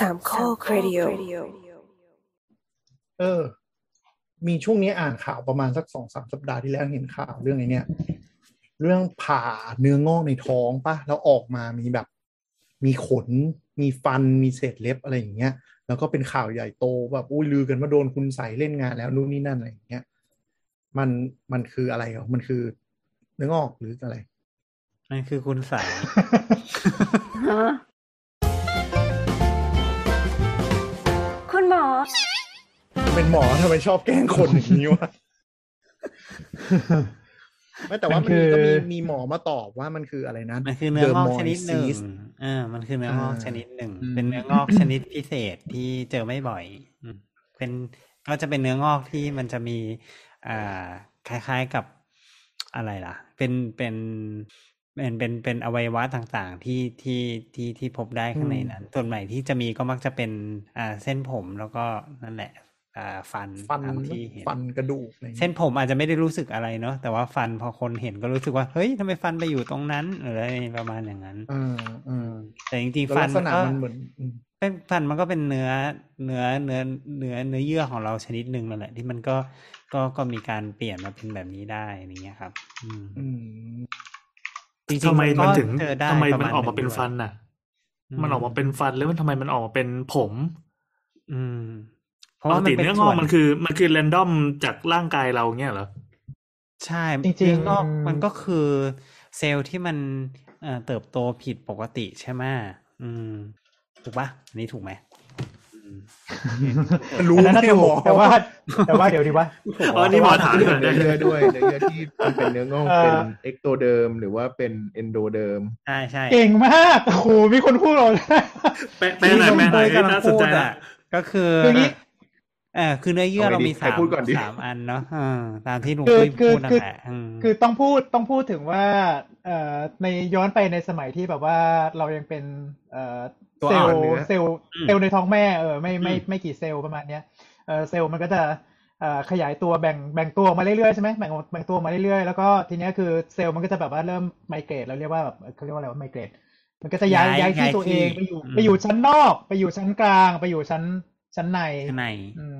สามข้อครดิโอเออ มีช่วงนี้อ่านข่าวประมาณสักสองสามสัปดาห์ที่แล้วเห็นข่าวเรื่องไอ้เนี่ยเรื่องผ่าเนื้องอกในท้องปะแล้วออกมามีแบบ มีขน มีฟันมีเศษเล็บอะไรอย่างเงี้ย แล้วก็เป็นข่าวใหญ่โตแบบอุ้ยลือกันว่าโดนคุณใส่เล่นงานแล้วนู่นนี่นั่นอะไรอย่างเงี้ยมันมันคืออะไรเหรอมันคือเนื้องอกหรืออะไรนั่นคือคุณใส เป็นหมอทำไมชอบแกล้งคนอย่างนี้วะไม่แต่ว่ามันมีก็มีมีหมอมาตอบว่ามันคืออะไรนะมันคือเนื้องอกชนิดหนึ่ง Dermoisis เออมันคือเนื้องอกอ่าชนิดหนึ่งอืมเป็นเนื้องอกชนิดพิเศษที่เจอไม่บ่อยอืมเป็นก็จะเป็นเนื้องอกที่มันจะมีอ่าคล้ายๆกับอะไรล่ะ เป็นเป็น เป็นเป็นเป็นอวัยวะต่างๆ ที่ที่ที่ที่พบได้ข้างในนั้น ส่วนใหม่ที่จะมีก็มักจะเป็นอ่าเส้นผมแล้วก็นั่นแหละ อ่าฟันฟันตามที่เห็นฟันกระดูกอะไรอย่างเส้เงี้ยนผมอาจจะไม่ได้รู้สึกอะไรเนาะแต่ว่าฟันพอคนเห็นก็รู้สึกว่าเฮ้ยทำไมฟันไปอยู่ตรงนั้นหรืออะไรประมาณอย่างนั้นอ่าอ่าแต่จริงแล้วๆฟัลันกษณะก็มันเหมือนอืมเป็นฟันมันก็เป็นเนื้อเนื้อเนื้อเนื้อเนื้อเยื่อของเราชนิดหนึ่งนั่นแหละ ที่มันก็ก็ก็มีการเปลี่ยนมาเป็นแบบนี้ได้อย่างเงี้ยครับ อืมอืม จริงๆทำไมมันถึงเจอได้ทำไมประมันณออกมาเป็นหงดืฟันน่ะอืมันออกมาเป็นฟันแล้วมันทำไมมันออกมาเป็นผม อืมเพราะปว่ากมันติเป็นเนื้องส่อวกนมันคือ มันคือแรนดอมจากร่างกายเราเงี้ยเหรอใช่จริงๆเนื้องอกอืมมันก็คือเซลล์ที่มันเอ่อเติบโตผิดปกติใช่ไหมอืม ถูกปะอันนี้ถูกไหมอืม รู้อันนั้นน่าไม่ถูหมกอแต่ว่า แต่ว่าเดี๋ยวดีว่าอ๋อนี่หมอถามเนื้ก่อนได้อเยื่อด้วยเนื้อเยื่อที่มันเป็นเนื้องอกเอ่อเป็นเอ็กโตเดิมหรือว่าเป็นเอนโดเดิมใช่ใช่เก่งมากโอ้โหมีคนพูดเราแปลแปลหน่อยแปลหน่อยที่เอ้ยกำลัน่างสนพูใจดละอะก็คือคืองี้เออคือเนื้อเยื่อเอาไงเราดีมีใครสามพูดก่อนดีสามอันเนาะเออตามที่ลุงคือปุ้ยคือพูดนั่คืนอแหละอืมคือต้องพูดต้องพูดถึงว่า เอ่อในย้อนไปในสมัยที่แบบว่าเรายังเป็น เอ่อ ตัวเซลอ่อนล์เนื้อเซลล์อืมเซลล์ในท้องแม่เออไม่ไม่อืมไม่กี่เซลล์ประมาณเนี้ยเออเซลล์มันก็จะเอ่อขยายตัวแบ่งแบ่งตัวออกมาเรื่อยๆใช่ไหมแบ่งแบ่งตัวออกมาเรื่อยๆแล้วก็ทีเนี้ยคือเซลล์มันก็จะแบบว่าเริ่มไมเกรดเราเรียกว่าแบบเขาเรียกว่าอะไรว่าไมเกรดมันก็จะย้ายย้ายที่ตัวเองไปอยู่ไปอยู่ชั้นนอก ไปอยู่ชั้นกลาง ไปอยู่ชั้นชั้นในข้างในอืม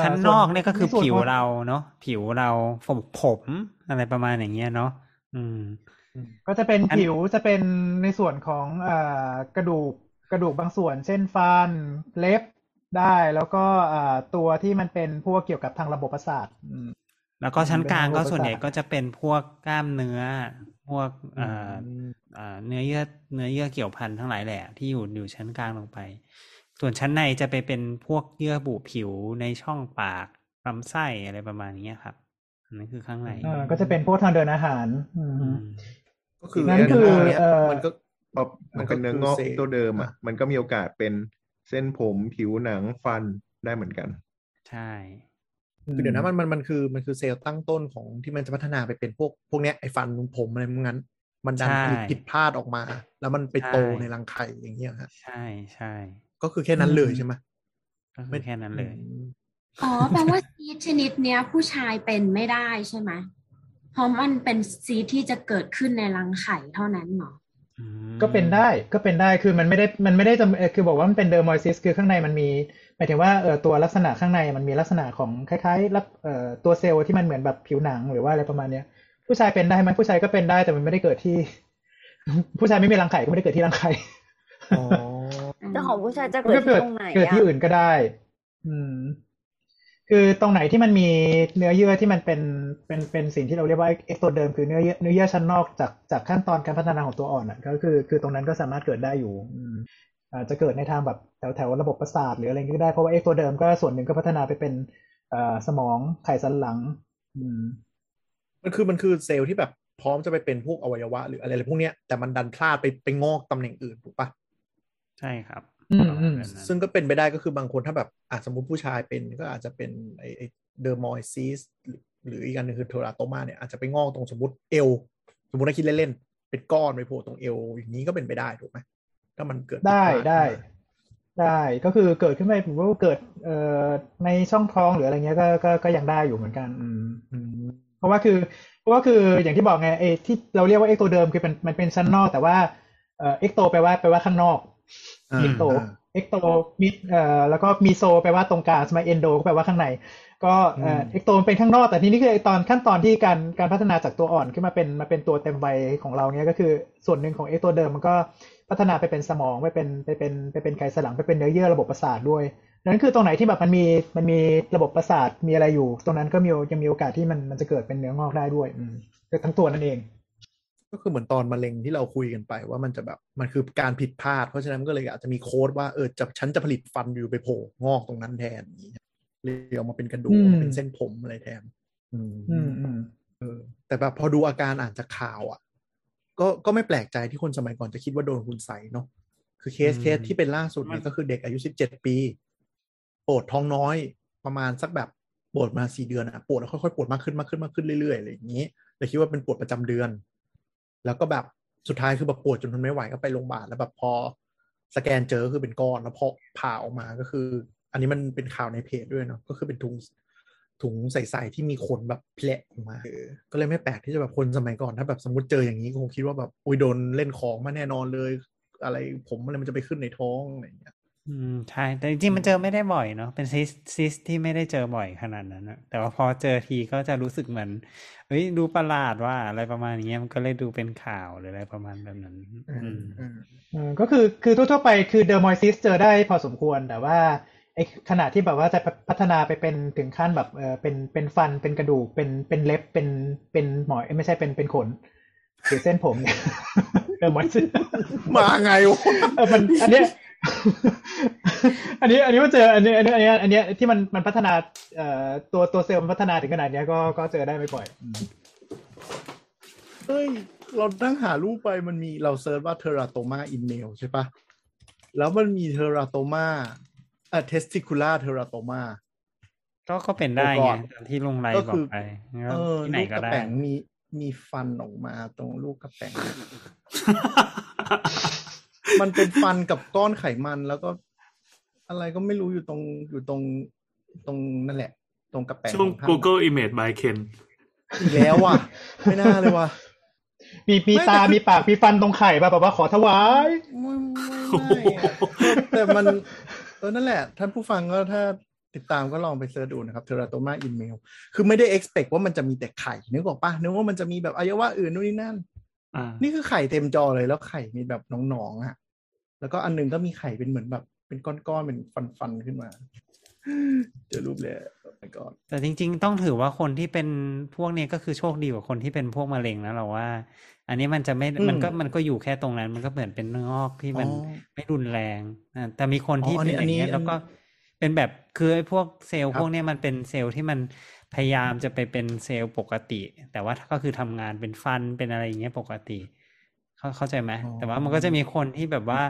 ชั้นเอ่อนอกส่วนเนี่ยก็คือในส่วนผิวของเราเนาะผิวเราผมผมอะไรประมาณอย่างเงี้ยเนาะอืม ก็จะเป็นอันผิวจะเป็นในส่วนของอ่ากระดูก กระดูกบางส่วน เช่นฟันเล็บได้แล้วก็อ่าตัวที่มันเป็นพวกเกี่ยวกับทางระบบประสาทอืมแล้วก็ชั้นกลางก็เป็นโรคประสาทส่วนใหญ่ก็จะเป็นพวกกล้ามเนื้อ พวกเอ่อเอ่อเนื้อเยื่อเนื้อเยื่อเกี่ยวพันทั้งหลายแหละ ที่อยู่อยู่ชั้นกลางลงไป ส่วนชั้นในจะไปเป็นพวกเยื่อบุผิวในช่องปากลำไส้อะไรประมาณนี้ครับอันนั้นคือข้างในอ่าก็จะเป็นพวกทางเดินอาหารอืมอืมก็คือนั่นคือเนี้ยเอ่อมันก็ พอมันเป็นเนื้องอกมันก็คือ ectoderm อะ มันก็มีโอกาสเป็นเส้นผมผิวหนังฟันได้เหมือนกัน ใช่คือเดี๋ยวนะมันมันมันคือมันคือเซลล์ตั้งต้นของที่มันจะพัฒนาไปเป็นพวกพวกเนี้ยไอ้ฟันผมอะไรพวกนั้น มันดันใช่ผลิตผิดพลาดออกมา แล้วมันไปโตใช่ในรังไข่อย่างเงี้ยฮะใช่ใช่ก็คือแค่นั้นเลยใช่ไหมก็คือแค่นั้นเลยอืมอ๋อแปลว่าซีดชนิดเนี้ย ผู้ชายเป็นไม่ได้ใช่ไหมเพราะมันเป็นซีดที่จะเกิดขึ้นในรังไข่เท่านั้นเนาะอืม ก็เป็นได้ก็เป็นได้คือมันไม่ได้มันไม่ได้จำเอ่อคือบอกว่ามันเป็น dermoid cyst คือข้างในมันมีหมายถึงว่าเออตัวลักษณะข้างในมันมีลักษณะของคล้ายๆลักเอ่อตัวเซลล์ที่มันเหมือนแบบผิวหนังหรือว่าอะไรประมาณเนี้ย ผู้ชายเป็นได้ไหมผู้ชายก็เป็นได้แต่มันไม่ได้เกิดที่ ผู้ชายไม่มีรังไข่ก็ไม่ได้เกิดที่รังไข่อ๋อแต่ของผู้ชายจะมันเกิดก็เกิดตรงไหนเกิดที่อะอื่นก็ได้ อืม คือตรงไหนที่มันมีเนื้อเยื่อที่มันเป็นเป็นเป็นสิ่งที่เราเรียกว่า ectoderm คือเนื้อเยื่อเนื้อเยื่อชั้นนอกจากจากขั้นตอนการพัฒนาของตัวอ่อนอะก็คือคือตรงนั้นก็สามารถเกิดได้อยู่อืมอาจจะเกิดในทางแบบแถวแถวระบบประสาทหรืออะไรก็ได้เพราะว่า ectoderm ก็ส่วนหนึ่งก็พัฒนาไปเป็นเอ่อสมองไขสันหลังอืมมันคือมันคือเซลล์ที่แบบพร้อมจะไปเป็นพวกอวัยวะ หรืออะไรอะไรพวกเนี้ยแต่มันดันพลาดไปไปงอกตำแหน่งอื่นถูกปะใช่ครับ อืมอืมประาณนั้นซึ่งก็เป็นไปได้ก็คือบางคนถ้าแบบอะสมมติผู้ชายเป็นก็อาจจะเป็นไอไอ dermoid cyst หรืออีกอันหนึ่งคือ teratoma เนี่ยอาจจะไปงอกตรงสมมติเอว สมมติถ้าคิดเล่นๆเป็นก้อนไปโผล่ตรงเอวอย่างนี้ก็เป็นไปได้ถูกไหมถ้ามันเกิดได้ผิพลาดได้ขึ้นมาได้ก็คือเกิดขึ้นไปผมว่าเกิดเอ่อในช่องท้องหรืออะไรเงี้ยก็ก็ก็ยังได้อยู่เหมือนกันอืมอืมเพราะว่าคือเพราะว่าคืออย่างที่บอกไงไอ้ที่เราเรียกว่า ectoderm คือเป็นมันเป็นชั้นนอกแต่ว่าเอ่อ ecto แปลว่าแปลว่าข้างนอกอ่า ecto อ่า ecto มีเอ่อแล้วก็ meso แปลว่าตรงกลางสมัย endo ก็แปลว่าข้างใน ก็เอ่อ ecto เป็นข้างนอก แต่ทีนี้คือตอนขั้นตอนที่การการพัฒนาจากตัวอ่อนขึ้นมาเป็นมาเป็นตัวเต็มวัยของเราเนี้ยก็คือส่วนหนึ่งของเอ็กโตเดิมมันก็พัฒนาไปเป็นสมองไปเป็นไปเป็นไปเป็นไขสันหลังไปเป็นเนื้อเยื่อระบบประสาทด้วยดังนั้นคือตรงไหนที่แบบมันมีมันมีระบบประสาทมีอะไรอยู่ ตรงนั้นก็มียังมีโอกาสที่มันมันจะเกิดเป็นเนื้องอกได้ด้วยอืมก็ทั้งตัวนั่นเอง ก็คือเหมือนตอนมะเร็งที่เราคุยกันไปว่ามันจะแบบมันคือการผิดพลาด เพราะฉะนั้นก็เลยอาจจะมีโค้ดว่าเออจะฉันจะผลิตฟันอยู่ไปโผล่งอกตรงนั้นแทนอย่างนี้เลยออกมาเป็นกระดูกอืมเป็นเส้นผมอะไรแทนอืมอืมอืมเออ แต่แบบพอดูอาการอ่านจากข่าวอะ ก็ก็ไม่แปลกใจที่คนสมัยก่อนจะคิดว่าโดนคุณใส่เนาะคือเคสอืมเคสที่เป็นล่าสุดเนี่ยก็คือเด็กอายุสิบเจ็ดปีปวดท้องน้อยประมาณสักแบบปวดมาสี่เดือนอะปวดแล้วค่อยๆปวดมากขึ้นมากขึ้นมากขึ้นเรื่อยๆอะไรอย่างนี้เลยคิดว่าเป็นปวดประจำเดือน แล้วก็แบบสุดท้ายคือแบบปวดจนทนไม่ไหวก็ไปโรงพยาบาลแล้วแบบพอสแกนเจอคือเป็นก้อนแล้วพอผ่าออกมาก็คือ อันนี้มันเป็นข่าวในเพจด้วยเนาะก็คือเป็นถุงถุงใสๆที่มีขนแบบแผลออกมาเออก็เลยไม่แปลกที่จะแบบคนสมัยก่อนถ้าแบบสมมติเจออย่างนี้ก็คงคิดว่าแบบอุ้ยโดนเล่นของมาแน่นอนเลย อะไรผมอะไรมันจะไปขึ้นในท้องอะไรอย่างเงี้ย อืม ใช่ แต่จริง ๆ มันเจอไม่ได้บ่อยเนาะ เป็นซิสซิสที่ไม่ได้เจอบ่อยขนาดนั้นนะแต่ว่าพอเจอทีก็จะรู้สึกเหมือน เฮ้ย ดูประหลาดว่าอะไรประมาณอย่างเงี้ยมันก็เลยดูเป็นข่าวหรืออะไรประมาณแบบนั้น อืมอืมก็คือ คือทั่วๆไปคือ dermoid cyst เจอได้พอสมควร แต่ว่าไอ้ขณะที่แบบว่าจะพัฒนาไปเป็นถึงขั้นแบบเออเป็น เป็นฟัน เป็นกระดูก เป็น เป็นเล็บ เป็น เป็นหมอยเอ้ยไม่ใช่ เป็น เป็นขนหรือเส้นผมเนี่ย dermoid cyst มาไงวะเออมัน อันเนี้ย อันนี้อันนี้มันเจออันนี้อันนี้อันนี้อันเนี้ยที่มันมันพัฒนาเอ่อตัวตัวเซลล์มันพัฒนาถึงขนาดเนี้ยก็ก็เจอได้ไม่บ่อยอืมเฮ้ย เราตั้งหารูปไปมันมีเราเซิร์ชว่าเทอราโตมาอินเมลใช่ปะแล้วมันมีเทอราโตมาเอ่อเทสติคูล่าเทอราโตมาก็ก็เป็นได้เดี๋ยวก่ไงอนตามที่ลุงไรก็บอคืกอไปงั้นเออที่ไหนลูกก็กระได้แป๋งมีมีฟันออกมาตรงลูกกระแป๋ง มันเป็นฟันกับก้อนไขมันแล้วก็ อะไรก็ไม่รู้อยู่ตรงอยู่ตรงตรงนั่นแหละ ตรงกระแป๋งช่วงของท่าน Google Image by Ken อีกแล้วว่ะ ไม่น่าเลยว่ะมีมีไม่ตาแต่คือมีปาก มีฟันตรงไข่ป่ะแบบว่าขอถวายไม่ไม่ไม่อะแต่มันเออนั่นแหละ ท่านผู้ฟังก็ถ้าติดตามก็ลองไป search ดูนะครับ teratoma in male คือไม่ได้ expect ว่ามันจะมีแต่ไข่นึกออกปะนึกว่ามันจะมีแบบอวัยวะอื่นนู่นนี่นั่นอ่านี่คือไข่เต็มจอเลยแล้วไข่มีแบบหนองๆอะ แล้วก็อันหนึ่งก็มีไข่เป็นเหมือนแบบ เป็นก้อนๆเป็นฟันๆขึ้นมา เจอรูปเลยแล้วก็แต่จริง ๆ ต้องถือว่าคนที่เป็นพวกเนี้ยก็คือโชคดีกว่าคนที่เป็นพวกมะเร็งนะเราว่า อันนี้มันจะไม่มันก็มันก็อยู่แค่ตรงนั้น มันก็เหมือนเป็นเนื้องอกที่มันอ๋อไม่รุนแรงอะแต่มีคนที่อ๋ออันเป็นนี้อย่างเงี้ยอันนี้แล้วก็เป็นแบบคือไอ้พวกเซลล์ครับพวกเนี้ยมันเป็นเซลล์ที่มันพยายามจะไปเป็นเซลล์ปกติ แต่ว่าก็คือทำงานเป็นฟันเป็นอะไรอย่างเงี้ยปกติ เข้าเข้าใจไหมแต่ว่ามันก็จะมีคนที่แบบว่า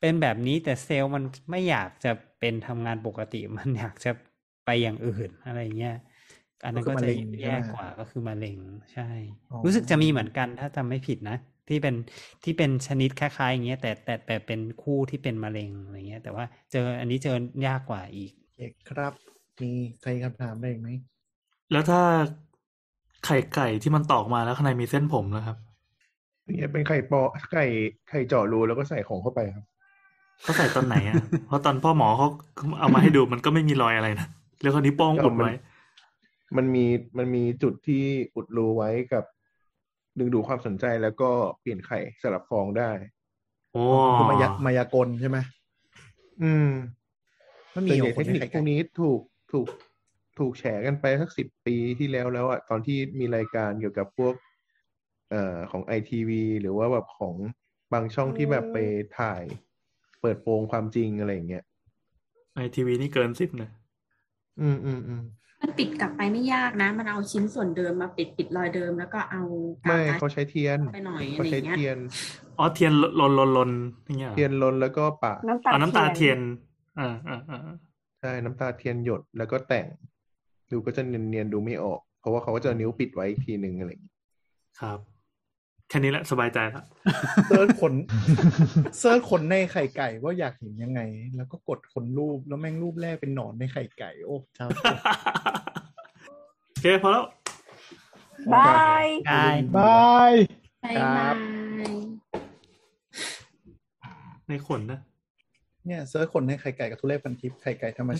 เป็นแบบนี้แต่เซลล์มันไม่อยากจะเป็นทำงานปกติมันอยากจะไปอย่างอื่นอะไรเงี้ยอันนั้นก็จะแย่กว่าก็คือมะเร็งใช่ รู้สึกจะมีเหมือนกันถ้าจำไม่ผิดนะ ที่เป็นที่เป็นชนิดคล้ายๆอย่างเงี้ยแต่แต่แต่เป็นคู่ที่เป็นมะเร็งอะไรเงี้ย แต่ว่าเจออันนี้เจอยากกว่าอีกโอเคครับ มีใครคำถามอะไรอีกไหมแล้วถ้าไข่ไก่ที่มันตอกมาแล้วข้างในมีเส้นผมนะครับ เนี่ยเป็นไข่ปอไข่ไข่เจาะรูแล้วก็ใส่ของเข้าไปครับเขาใส่ตอนไหนอะ เพราะตอนพ่อหมอเขาเอามาให้ดูมันก็ไม่มีรอยอะไรนะแล้วคนนี้วโป้งอุดไว้มันมีมันมีจุดที่อุดรูไว้กับดึงดูดความสนใจแล้วก็เปลี่ยนไข่สลับฟองได้โอ้คือมายามายากลใช่ไหมอืมมันมีส่วนอใหญ่ยู่คเทนคนิคในพวกนี้ถูกถูกถูกแฉกันไปสักสิบปีที่แล้วแล้วอะตอนที่มีรายการเกี่ยวกับพวก เอ่อของไอทีวีหรือว่าแบบของบางช่องที่แบบไปถ่าย เปิดโปงความจริงอะไรอย่างเงี้ยไอทีวีนี่เกินสิบนะอืมอืมอืมมันปิดกลับไปไม่ยากนะ มันเอาชิ้นส่วนเดิมมาปิดปิดรอยเดิมแล้วก็เอากาวไม่ตาเขาใช้เทียนไปหน่อยอะเขาไรอใช้ย่างเงี้ยเทียนอ๋อเทียนลนลนลนอย่างเงี้ยหรอเทียนลนแล้วก็ปะน้ำตาเอาน้ำตาเทียนอ่าอ่าอ่าใช่น้ำตาเทียนหยดแล้วก็แต่ง ดูก็จะเนียนๆดูไม่ออก เพราะว่าเขาก็จะเอานิ้วปิดไว้อีกทีหนึ่งอะไรอย่างเงี้ยครับ แค่นี้แหละสบายใจแล้ว search ขน search ขนในไข่ไก่ว่าอยากเห็นยังไง แล้วก็กดขนรูปแล้วแม่งรูปแรกเป็นหนอนในไข่ไก่ โอ้เจ้าโอเคพอแล้ว bye ได้บายบายครับบายในขนนะเนี่ยเซิร์ชคนให้ไข่ไก่กับทุเรศพันทิพย์ไข่ไก่ธรรม